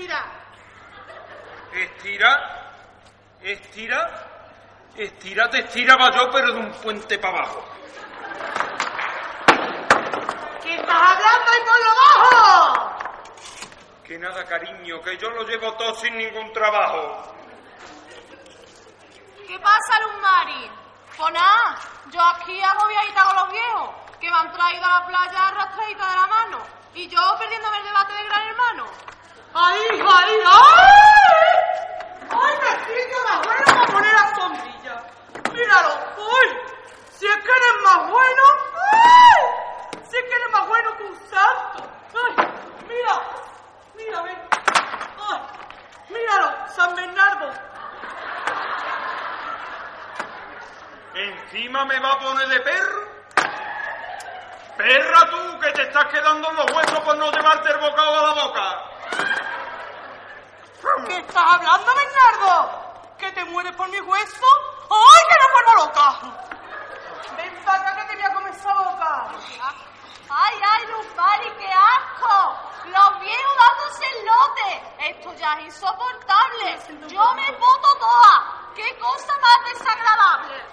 estirar. Estira, estira, estira, te estiraba yo, pero de un puente para abajo. ¿Qué estás hablando ahí por lo bajo? Que nada, cariño, que yo lo llevo todo sin ningún trabajo. ¿Qué pasa, Luz Mari? Pues nada, yo aquí agobiadita con los viejos, que me han traído a la playa arrastradita de la mano, y yo perdiéndome el debate de Gran Hermano. ¡Ay, ay, ay! ¡Ay, me sitio más bueno para poner la sombrilla! ¡Míralo! ¡Uy! ¡Si es que eres más bueno! ¡Ay! ¡Si es que eres más bueno que un santo! ¡Ay! ¡Mira! ¡Mira, ven! ¡Ay! ¡Míralo! ¡San Bernardo! ¿Encima me va a poner de perro? Perra tú, que te estás quedando en los huesos por no llevarte el bocado a la boca. ¿Qué estás hablando, Bernardo? ¿Que te mueres por mi hueso? ¡Ay, que no vuelvo loca! Ven para acá que te voy a comer esa boca. ¡Ay, ay, Luz Mari, qué asco! Los viejos dándose el lote. Esto ya es insoportable. Yo me voto toda. ¡Qué cosa más desagradable!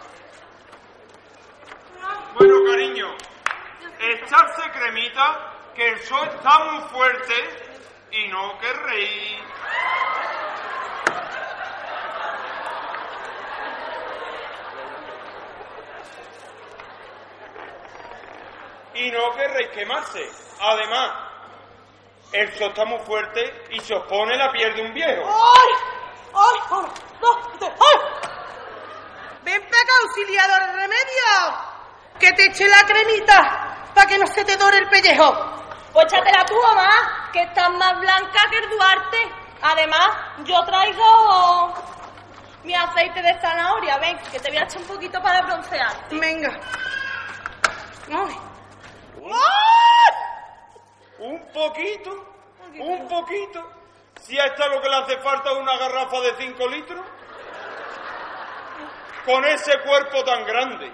Bueno, cariño, echarse cremita, que el sol está muy fuerte y no que Y no querréis quemarse. Además, el sol está muy fuerte y se os pone la piel de un viejo. ¡Ay! ¡Ay! ¡Ay! Te- ¡Ay! Ven para acá, auxiliador de remedio. Que te eche la cremita para que no se te dore el pellejo. Pues échatela tú, mamá, que estás más blanca que el Duarte. Además, yo traigo mi aceite de zanahoria. Ven, que te voy a echar un poquito para broncear. Venga. Ay. Un poquito, un poquito. Si a esta lo que le hace falta es una garrafa de 5 litros. Con ese cuerpo tan grande,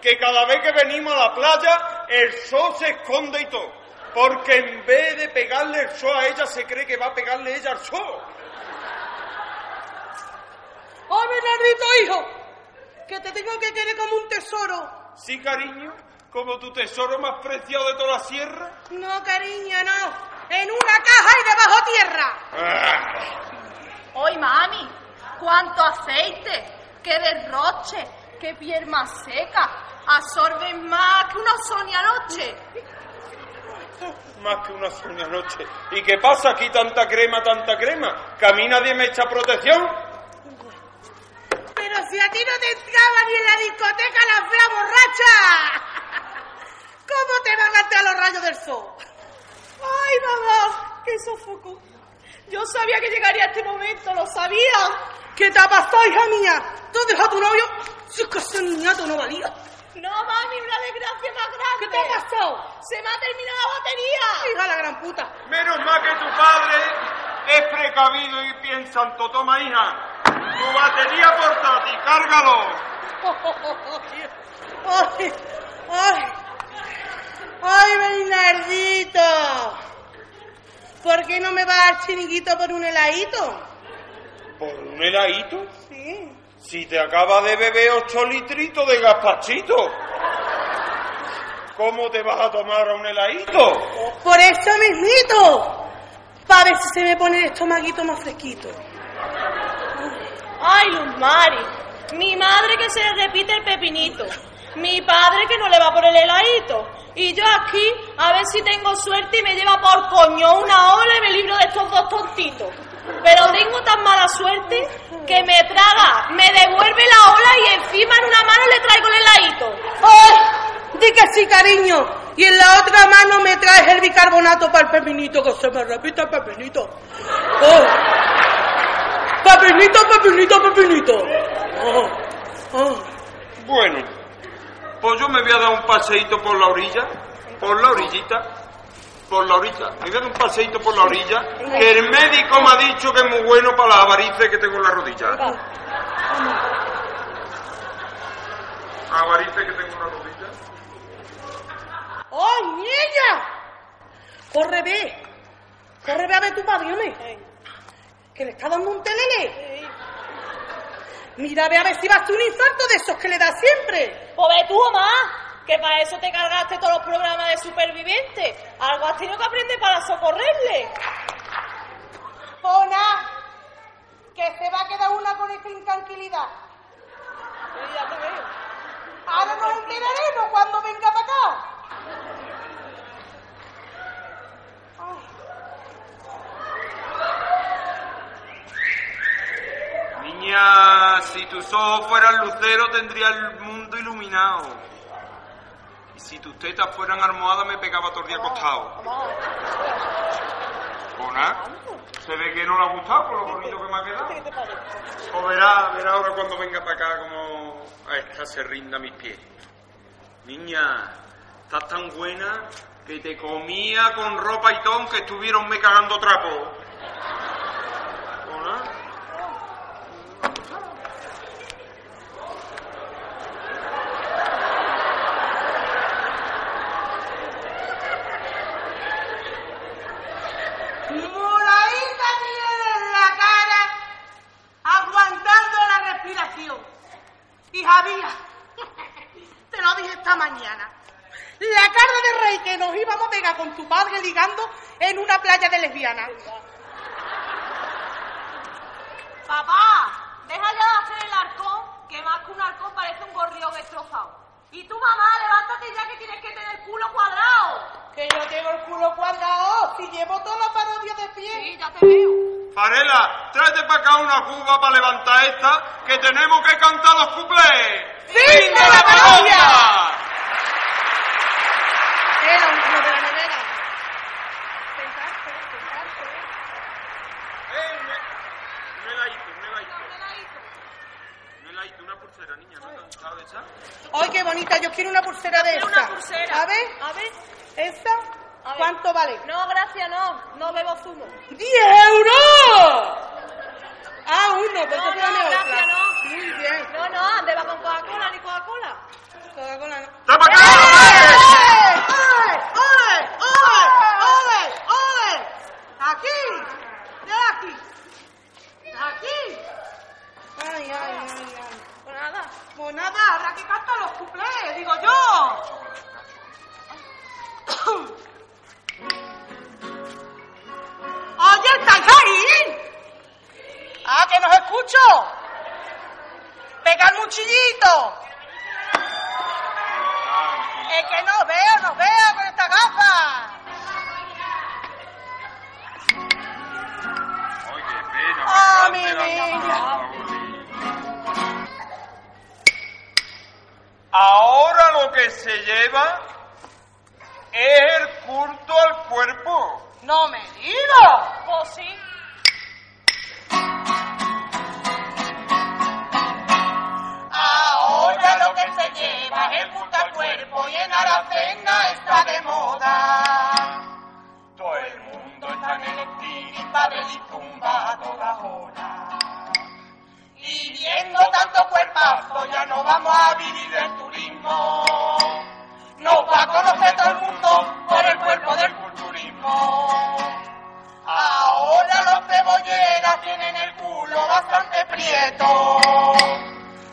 que cada vez que venimos a la playa, el sol se esconde y todo. Porque en vez de pegarle el sol a ella, se cree que va a pegarle ella al sol. ¡Ay, Bernardito, hijo! Que te tengo que querer como un tesoro. Sí, cariño, como tu tesoro más preciado de toda la sierra. No, cariño, no. En una caja y debajo tierra. Ah, ¡Ay, mami! ¡Cuánto aceite! ¡Qué derroche! ¡Qué piel más seca! Absorben más que una Sonia noche. Más que una soña noche. ¿Y qué pasa aquí tanta crema, tanta crema? ¿Que a mí nadie me echa protección? Pero si a ti no te entraba ni en la discoteca la fea borracha. ¿Cómo te van a entrar los rayos del sol? ¡Ay, mamá! ¡Qué sofoco! Yo sabía que llegaría este momento, lo sabía. ¿Qué te ha pasado, hija mía? ¿Tú has dejado a tu novio? Si es que ese niñato no valía. No, mami, una desgracia más grande. ¿Qué te ha pasado? Se me ha terminado la batería. Hija de la gran puta. Menos mal que tu padre es precavido y piensa en todo. Toma, hija. Tu batería portátil, cárgalo. ¡Ay! ¡Ay! ¡Ay, Bernardito! ¿Por qué no me va a dar chiniquito por un heladito? ¿Por un heladito? Sí. Si te acaba de beber ocho litritos de gazpachito. ¿Cómo te vas a tomar a un heladito? Por eso mismito. Para ver si se me pone el estomaguito más fresquito. Ay, Luz Mari. Mi madre que se le repite el pepinito. Mi padre que no le va por el heladito. Y yo aquí, a ver si tengo suerte y me lleva por coño una ola y me libro de estos dos tontitos. Pero tengo tan mala suerte que me traga, me devuelve la ola y encima en una mano le traigo el heladito. ¡Ay! Di que sí, cariño. Y en la otra mano me traes el bicarbonato para el pepinito, que se me repite el pepinito. ¡Oh! Pepinito, pepinito, pepinito. ¡Oh! ¡Oh! Bueno, pues yo me voy a dar un paseíto por la orilla, por la orillita, por la orilla. Me voy a dar un paseíto por la orilla, que el médico me ha dicho que es muy bueno para las avarices que tengo en la rodilla. Avarices que tengo en la rodilla. ¡Ay, niña! Corre, ve. Corre, ve a ver tu padre. Que le está dando un telele. Mira, ve a ver si vas a un infarto de esos que le da siempre. Pues ve tú, mamá, que para eso te cargaste todos los programas de superviviente. Algo has tenido que aprender para socorrerle. Pona, que se va a quedar una con esta intranquilidad. Ya te veo. Ahora nos enteraremos cuando venga para acá. Niña, si tus ojos fueran luceros tendría el mundo iluminado. Y si tus tetas fueran almohadas me pegaba todo el día acostado. ¿Bona? Se ve que no le ha gustado por lo bonito que me ha quedado. O verá, verá ahora cuando venga para acá como a esta se rinda a mis pies. Niña, estás tan buena que te comía con ropa y ton que estuvieron me cagando trapo. ¿Bona? Moradita tienes la cara aguantando la respiración. Y Javier, te lo dije esta mañana. La cara de rey que nos íbamos a pegar con tu padre ligando en una playa de lesbianas. Papá, deja ya de hacer el arcón, que más que un arcón parece un gorrión destrozado. Y tú, mamá, levántate ya que tienes que tener el culo cuadrado. Que yo tengo el culo cuadrado, si llevo toda la parodia de pie. Sí, ya te veo. Farela, tráete para acá una cuba para levantar esta, que tenemos que cantar los cuplés. ¡Fin de la parodia! Era un culo de la nevera. Sentarse, sentarse. Eh, un, un heladito, un heladito. Un heladito, una pulsera, niña, ¿no te ha gustado esa? ¡Ay, qué bonita! Yo quiero una pulsera de Quiero esta. una pulsera. A ver, A ver. ¿esta? A ver. ¿Cuánto vale? No, gracias, no. No bebo zumo. ¡Diez euros! Ah, uno, pues No, no, otra. gracias, no. Muy bien. No, no, ande va con Coca-Cola ni Coca-Cola. Coca-Cola no. ¡Está para ¡Eh! acá! ¡Ole! ¡Ole! ¡Ole! ¡Ole! ¡Ole! ¡Aquí! ¡De aquí! ¡De aquí! ¡Ay, ay, ay, ay! Pues nada. Pues nada, habrá que cantar los cuplés, digo yo. Que nos escucho. Pega el muchillito. Es que no veo, no veo con esta gafa. Ah, me mi niña. Ahora lo que se lleva es el culto al cuerpo. No me digas. Pues sí. Al cuerpo y en Aracena está de moda. Todo el mundo está en el espíritu de tumba toda hora. Y viendo tanto cuerpazo ya no vamos a vivir del turismo. Nos va a conocer todo el mundo por el cuerpo del culturismo. Ahora los cebolleras tienen el culo bastante prieto.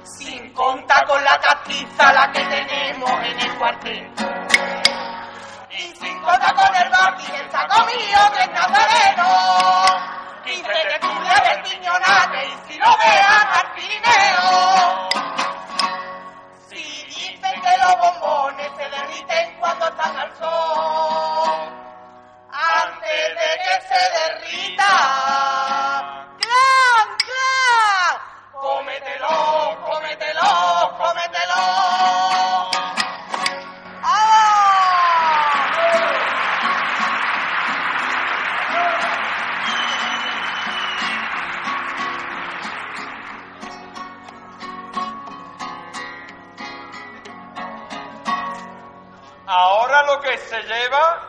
Sin contar con la castiza la que tenemos en el cuarteto. Y sin contar con el Bardi que está comido que es nazareno. Y se te tuya del piñonate y si lo vean al. Si dicen que los bombones se derriten cuando están al sol. Lo que se lleva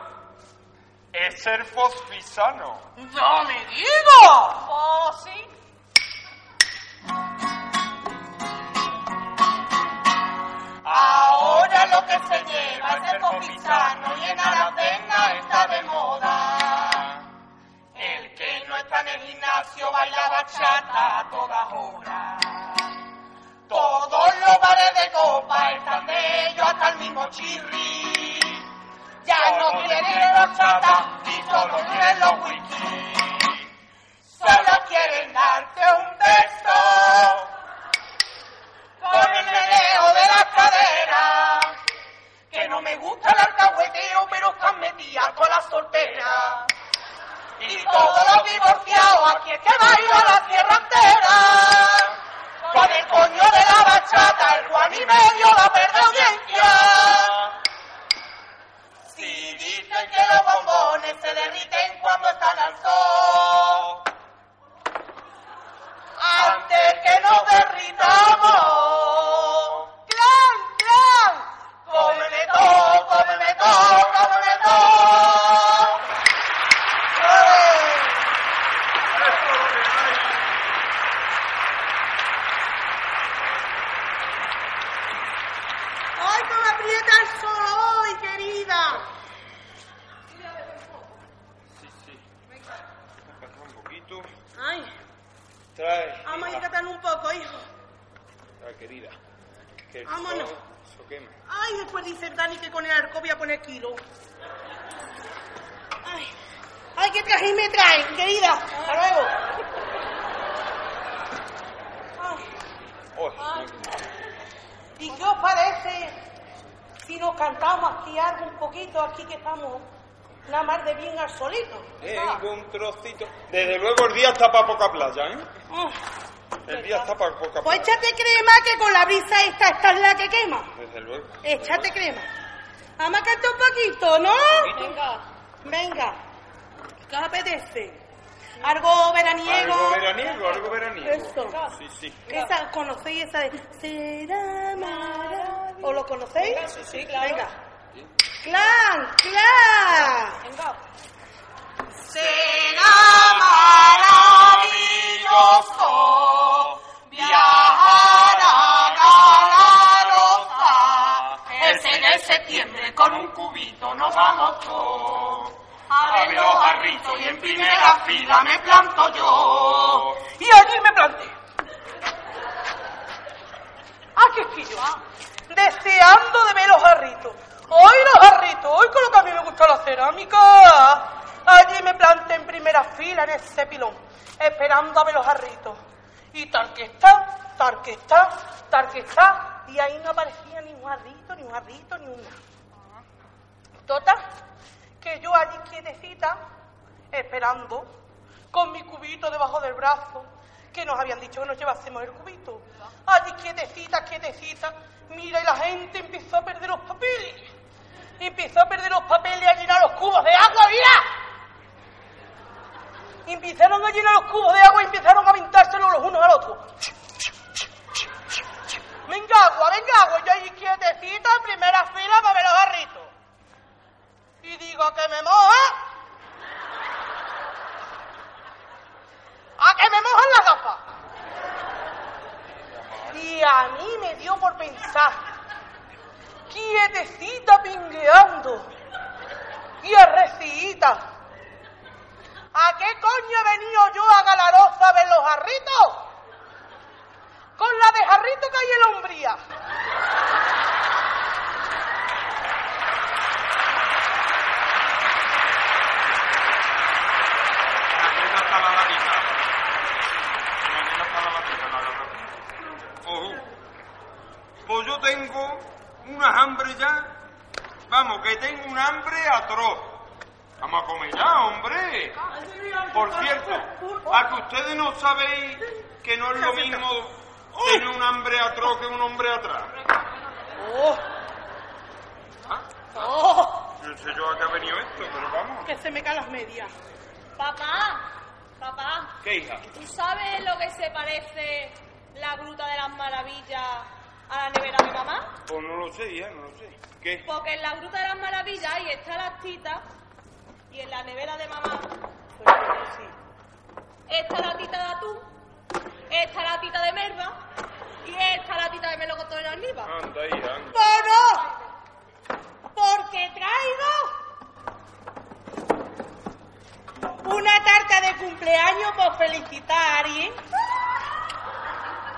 es el fosfisano. ¡No me digas! Oh, sí. Ahora lo que se lleva es el fosfisano y en Aracena está de moda. El que no está en el gimnasio baila bachata a todas horas. Todos los bares de copa están de ellos hasta el mismo chirri. Ya no quieren bachata y solo quieren los whisky. Solo quieren darte un beso con el meneo de la cadera. Que no me gusta el alcahueteo, pero están metidas con las solteras. Y todos los divorciados, aquí es que baila la tierra entera. Con el coño de la bachata, el Juan y medio la verde audiencia. Dicen que los bombones se derriten cuando están al sol, antes que nos derritamos. ¡Clan, clan! ¡Cómeme todo, cómeme todo, cómeme todo! ¡Eh! ¡Ay, cómo aprieta el sol hoy, querida! Sí, sí. Pasa un poquito. ¡Ay! Trae. Vamos a hija. hidratar un poco, hijo. Trae, querida. Que el Vámonos. sol se quema. Ay, después dice el Dani que con el arco voy a poner kilo. Ay, ay, qué traje me traen, querida. Hasta luego. Ay, Oh, ¿Y qué os parece si nos cantamos aquí algo un poquito aquí que estamos nada más de bien al solito? Tengo un trocito. Desde luego el día está para poca playa, ¿eh? Ah, El día está para poca Pues playa. échate crema que con la brisa esta, esta es la que quema. Desde luego. Échate crema. Vamos a cantar un poquito, ¿no? Venga. Venga, ¿qué os apetece? Algo veraniego. Algo veraniego, algo veraniego. Eso. Sí, sí. Esa, ¿Conocéis esa de Será maravilloso? ¿O lo conocéis? Sí, sí, claro. Venga. ¡Clan! ¡Clan! Venga. Será maravilloso viajar a Galaroza. Es en el septiembre con un cubito nos vamos todos. Ver los jarritos y en primera fila me planto yo. Y allí me planté. Aquí estoy yo, deseando de ver los jarritos. Hoy los jarritos, hoy con lo que a mí me gusta la cerámica. Allí me planté en primera fila en ese pilón, esperando a ver los jarritos. Y tal que está, tal que está, tal que está, y ahí no aparecía ni un jarrito, ni un jarrito, ni un nada. Que yo allí quietecita, esperando, con mi cubito debajo del brazo, que nos habían dicho que nos llevásemos el cubito. Allí quietecita, quietecita, mira, y la gente empezó a perder los papeles. Empezó a perder los papeles y a llenar los cubos de agua, mira. Empezaron a llenar los cubos de agua y empezaron a aventárselos los unos al otro. Venga agua, venga agua, yo allí quietecita, en primera fila para ver los jarritos. Y digo que me moja. A que me mojan las gafas. Y a mí me dio por pensar, quietecita pingueando y arrecita. ¿A qué coño he venido yo a Galaroza a ver los jarritos? Con la de jarrito que hay en la umbría. Mañana está la latita. Mañana está la latita, la latita. Ojo. Pues yo tengo una hambre ya. Vamos, que tengo un atroz. Vamos a comer ya, hombre. Por cierto, a que ustedes no sabéis que no es lo mismo tener un hambre atroz que un hombre atrás. Oh, ¿Ah? oh, No sé yo a qué ha venido esto, pero vamos. que se me caen las medias. Papá, papá, ¿Qué hija? ¿tú sabes lo que se parece la Gruta de las Maravillas a la nevera de mamá? Pues no lo sé, hija, no lo sé. ¿Qué? Porque en la gruta de las maravillas ahí está la tita y en la nevera de mamá pues está la tita de atún, está la tita de merva y está la tita de melocotón en almíbar. Anda, hija, anda. Bueno, porque traigo una tarta de cumpleaños por felicitar a alguien.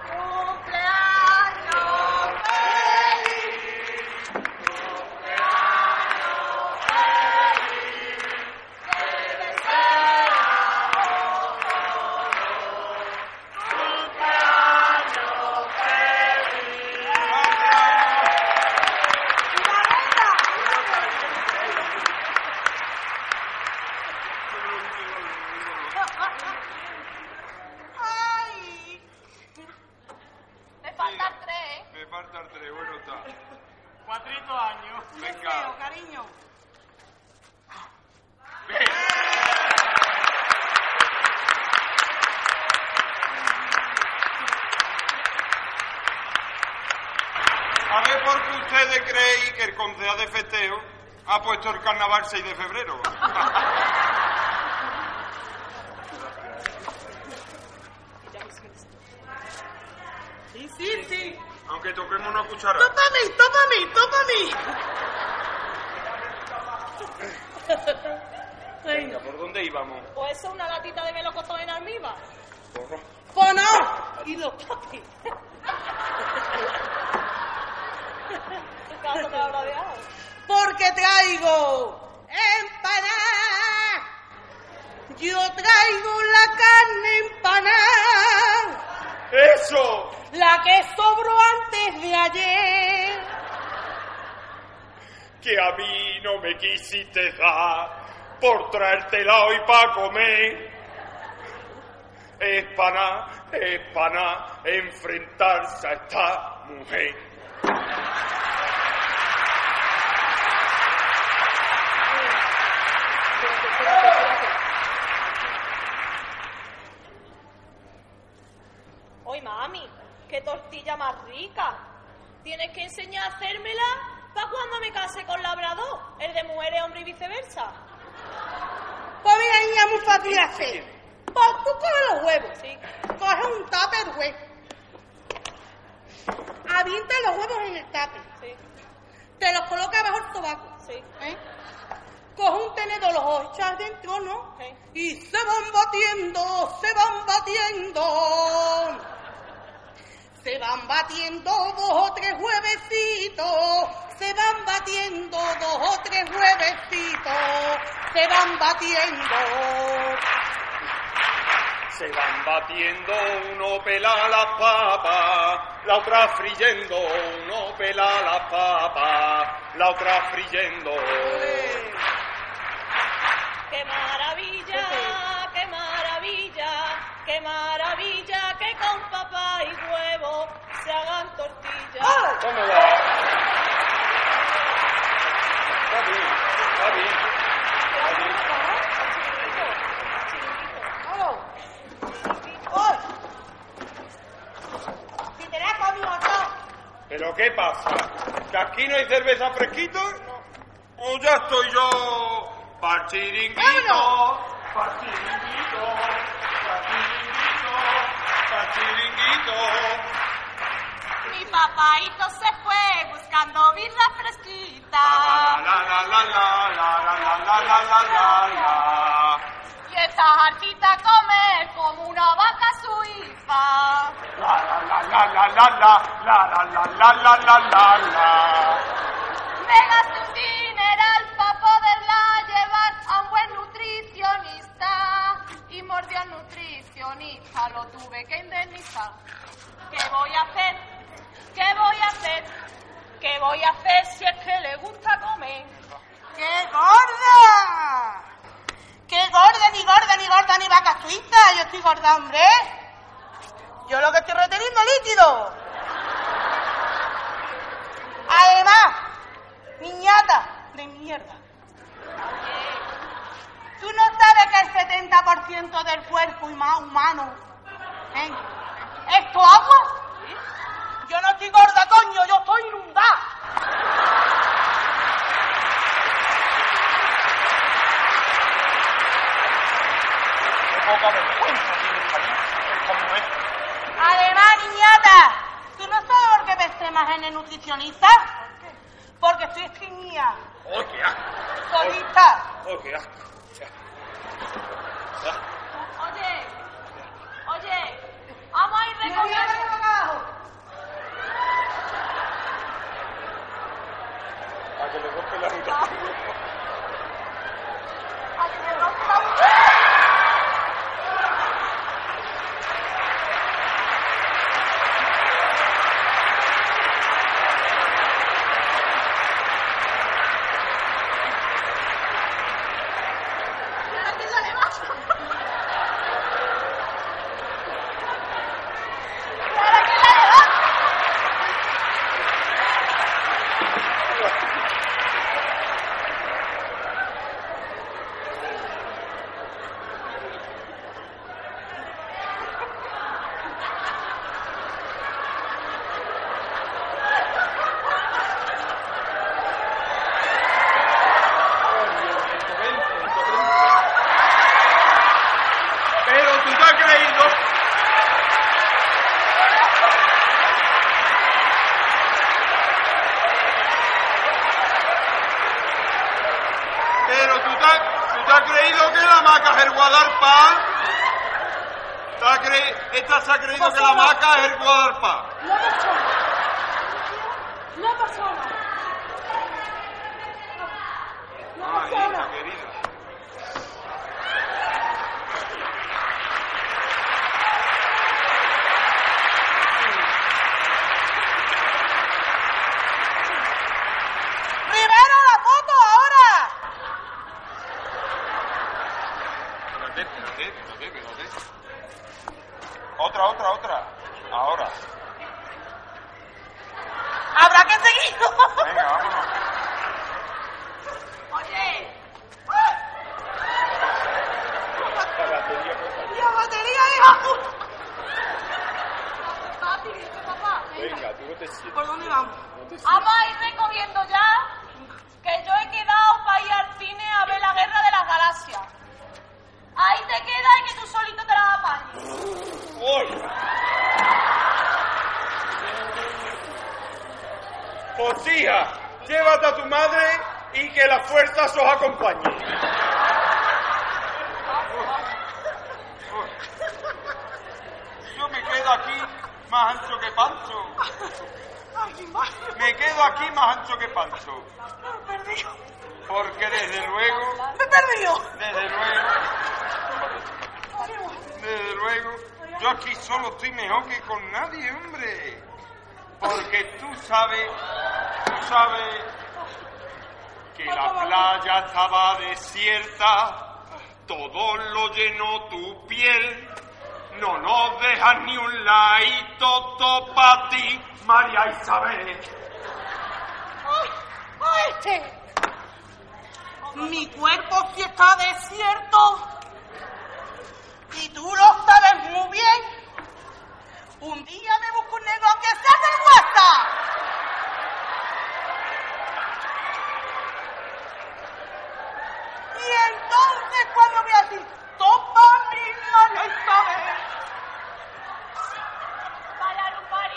¡Cumpleaños feliz! ¡Ay! Me faltan tres. Me falta el tres, bueno está. Cuatrito años. Venga. Deseo, cariño. A ver por qué ustedes creen que el concejal de festeo ha puesto el carnaval 6 de febrero. Sí, sí, sí. Aunque toquemos una cuchara. ¡Topa mí, topa mí, topa mí! Venga, ¿por dónde íbamos? Pues eso es una latita de melocotón en almíbar. Porro. ¡Pues no! Y los papi. ¿Qué caso te habrá dejado? Porque traigo empanada. Yo traigo la carne empanada. ¡Eso! La que sobró antes de ayer. Que a mí no me quisiste dar por traértela hoy para comer. Es para es para enfrentarse a esta mujer. Oye, mami, qué tortilla más rica. Tienes que enseñar a hacérmela para cuando me case con Labrador, el de mujeres, hombre y viceversa. Pues mira, niña, muy fácil de hacer. Pues tú coges los huevos. Sí. Coges un tupper huevo. Avienta los huevos en el tupper. Sí, Te los coloca bajo el sobaco. sí. ¿eh? Coge un tenedor, los echas dentro, ¿no? Sí. Y se van batiendo, se van batiendo. Se van batiendo dos o tres huevecitos. Se van batiendo dos o tres huevecitos. Se van batiendo. Se van batiendo, uno pela las papas, la otra friyendo, uno pela las papas, la otra friyendo. ¡Qué maravilla! ¡Qué maravilla! Que con papá y huevo se hagan tortillas. ¿Cómo va? Está bien, está bien. Está bien. ¿Pero qué pasa? ¿Que aquí no hay cerveza fresquito? ¿O ya estoy yo? ¡Pa'l chiringuito! ¡Vámonos! ¡Pa'l chiringuito! ¡Pa'l chiringuito! ¡Pa'l chiringuito! Mi papaito se fue buscando birra fresquita. La la la la la la la la la la la la Y esta hartita come como una vaca suiza. La la la la la la la la la la la la la la lo tuve que indemnizar. ¿Qué voy a hacer? ¿Qué voy a hacer? ¿Qué voy a hacer si es que le gusta comer? ¡Qué gorda! ¡Qué gorda, ni gorda, ni gorda, ni vaca suiza! Yo estoy gorda, hombre. Yo lo que estoy reteniendo líquido. Además, niñata de mierda. ¿Tú no sabes que el 70% del cuerpo huma- humano ¿eh? es tu agua? Yo no estoy gorda, coño, yo estoy inundada. Qué poca vergüenza tienes, María. Esta mujer. Además, niñata, ¿tú no sabes por qué pensé más en el nutricionista? Porque estoy estreñida, ¡Oh, qué asco! solita. ¡Oh, qué asco! Oye, oye, vamos a ir recogiendo. A que le rompe la ruta. A que me rompe la Pero tú te has creído. Pero tú te, has- tú te has creído que la maca es el Guadalpa. ¿Te has cre- Esta se ha creído que la maca es el persona. Persona. Ay, hija querida. Primero la foto, ahora. Espérate, espérate, espérate, espérate. Otra, otra, otra. Ahora. Habrá que seguir. Venga, vámonos. Oye, La batería puesta. La batería, hija. Papá. venga. Venga, tú no te sientes. ¿Por dónde vamos? Vamos a ir recogiendo ya, que yo he quedado para ir al cine a ver la guerra de las galaxias. Ahí te quedas y que tú solito te la apañes. ¡Uy! Pues hija, llévate a tu madre y que la fuerza os acompañe. Yo me quedo aquí más ancho que Pancho. Me quedo aquí más ancho que Pancho. Porque desde luego, Me he perdido. desde luego, desde luego, yo aquí solo estoy mejor que con nadie, hombre. Porque tú sabes, tú sabes que la playa estaba desierta, todo lo llenó tu piel. No nos dejas ni un laito, para ti, María Isabel. ¡Ay! ¡Ay, este! Mi cuerpo sí está desierto. Y tú lo sabes muy bien. Un día me busco un negro aunque sea WhatsApp. Y entonces cuando me así, toma mi María Isabel. Para Luz María,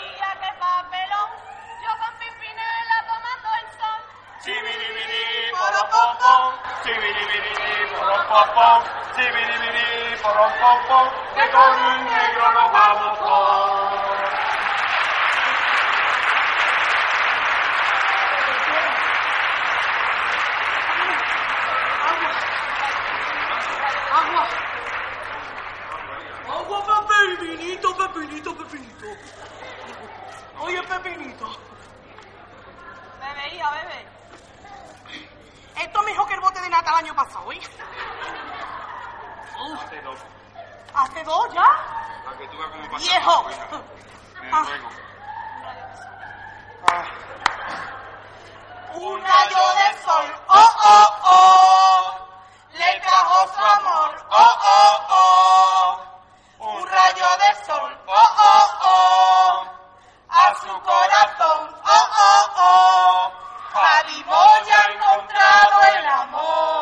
que papelón. Yo con Pimpinela tomando el sol. Chibiribiri, poropopom, chibiribiri, poropopom, chibiribiri, poropopom, que con un negro nos vamos todos. Agua. Agua, pepinito, pepinito, pepinito. Oye, pepinito. Bebe, hija, bebe. Esto es mejor que el bote de nata el año pasado, ¿eh? Hace dos, ¿Hace dos ya? para que tú veas cómo pasa. ¡Viejo! Me Ah. ruego. Un rayo de sol, oh, oh, oh. Le trajo su amor, oh, oh, oh. Un rayo de sol, oh, oh, oh su corazón. Oh, oh, oh. Javi Moya ha encontrado el amor.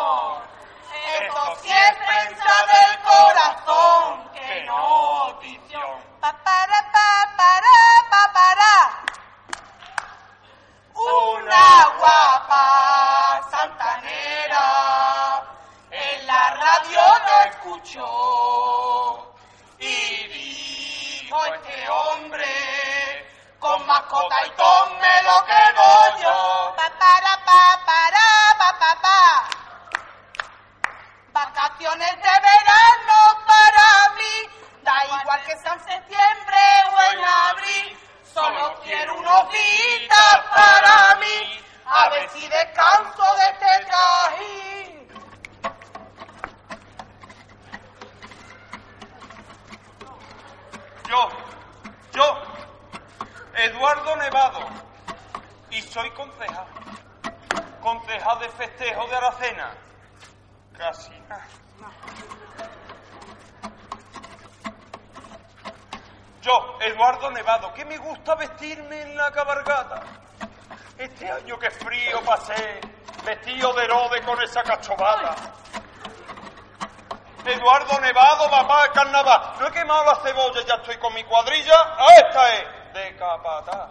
Quemado la cebolla, ya estoy con mi cuadrilla. ¡A esta es! De capataz.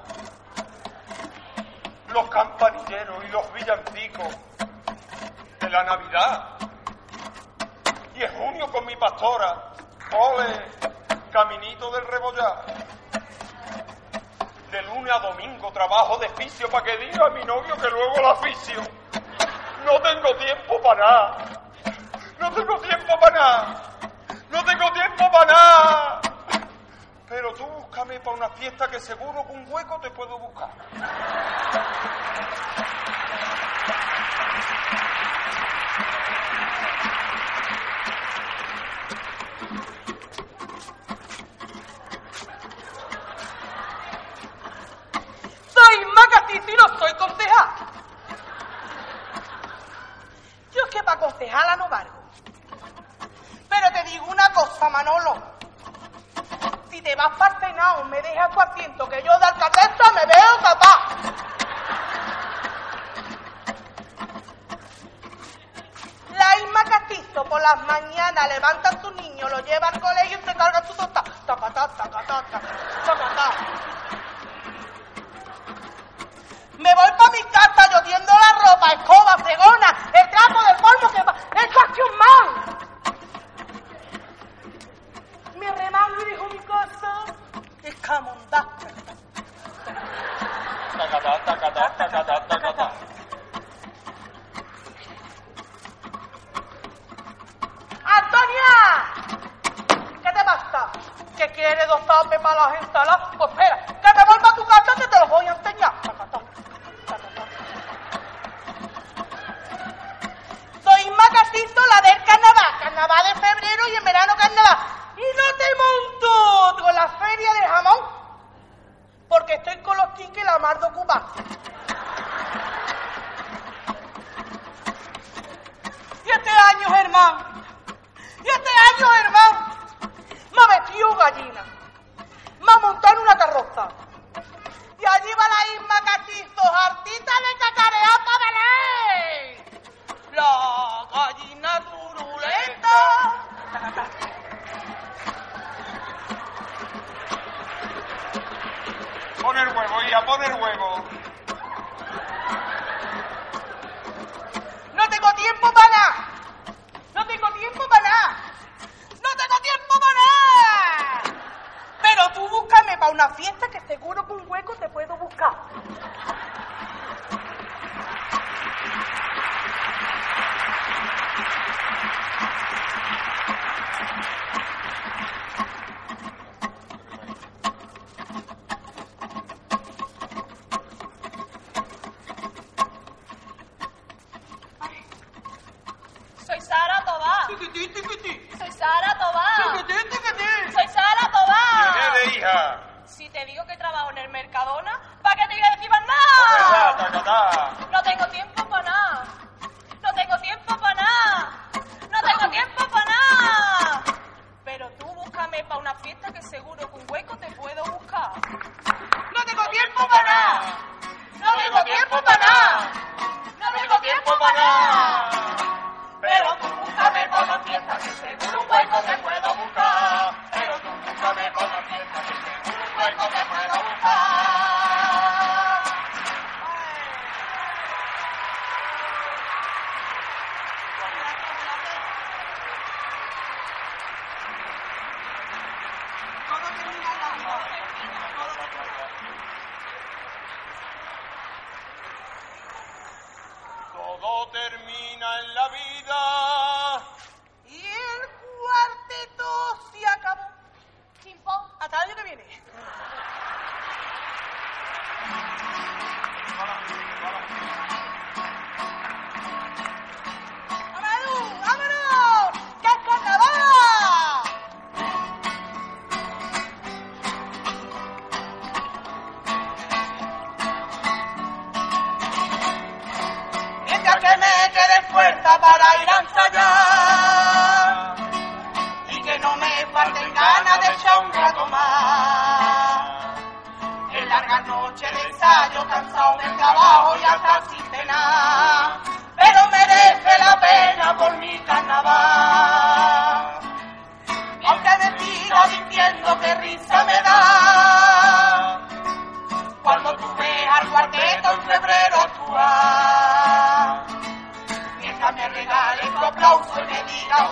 Los campanilleros y los villancicos de la Navidad. Y en junio con mi pastora. Ole, caminito del rebollar. De lunes a domingo trabajo de oficio para que diga a mi novio que luego la aficio. No tengo tiempo para nada. No tengo tiempo para nada. No tengo tiempo para nada. Pero tú búscame para una fiesta que seguro que un hueco te puedo buscar. Soy Macatito y no soy concejal. Yo es que para concejala no valgo. Pero te digo una cosa, Manolo. Si te vas para Senado, me dejas tu asiento, que yo de alcaldesa me veo capaz. La Isma Castizo por las mañanas levanta a su niño, lo lleva al colegio y se carga su tosta. Tacatá, tacatá, tacatá. Me voy para mi casa, yo tiendo la ropa, escoba, fregona, el trapo del tranquila. Si te digo que trabajo en el Mercadona, ¿para qué te voy a decir más. No tengo tiempo para nada. No tengo tiempo para nada. No tengo tiempo para nada. Pero tú búscame para una fiesta que seguro un hueco te puedo buscar. No tengo tiempo para nada. No tengo tiempo para nada. No tengo tiempo para nada. Pero tú búscame para una fiesta que seguro un hueco te puedo buscar. Pero tú búscame para cuerpo que puedo Todo termina en la vida. Y el cuartito se acabó. Chimpón. Hasta el año que viene. de risa me da cuando tú ves al cuarteto en febrero tú ah, vas. Mientras me regales tu aplauso y me diga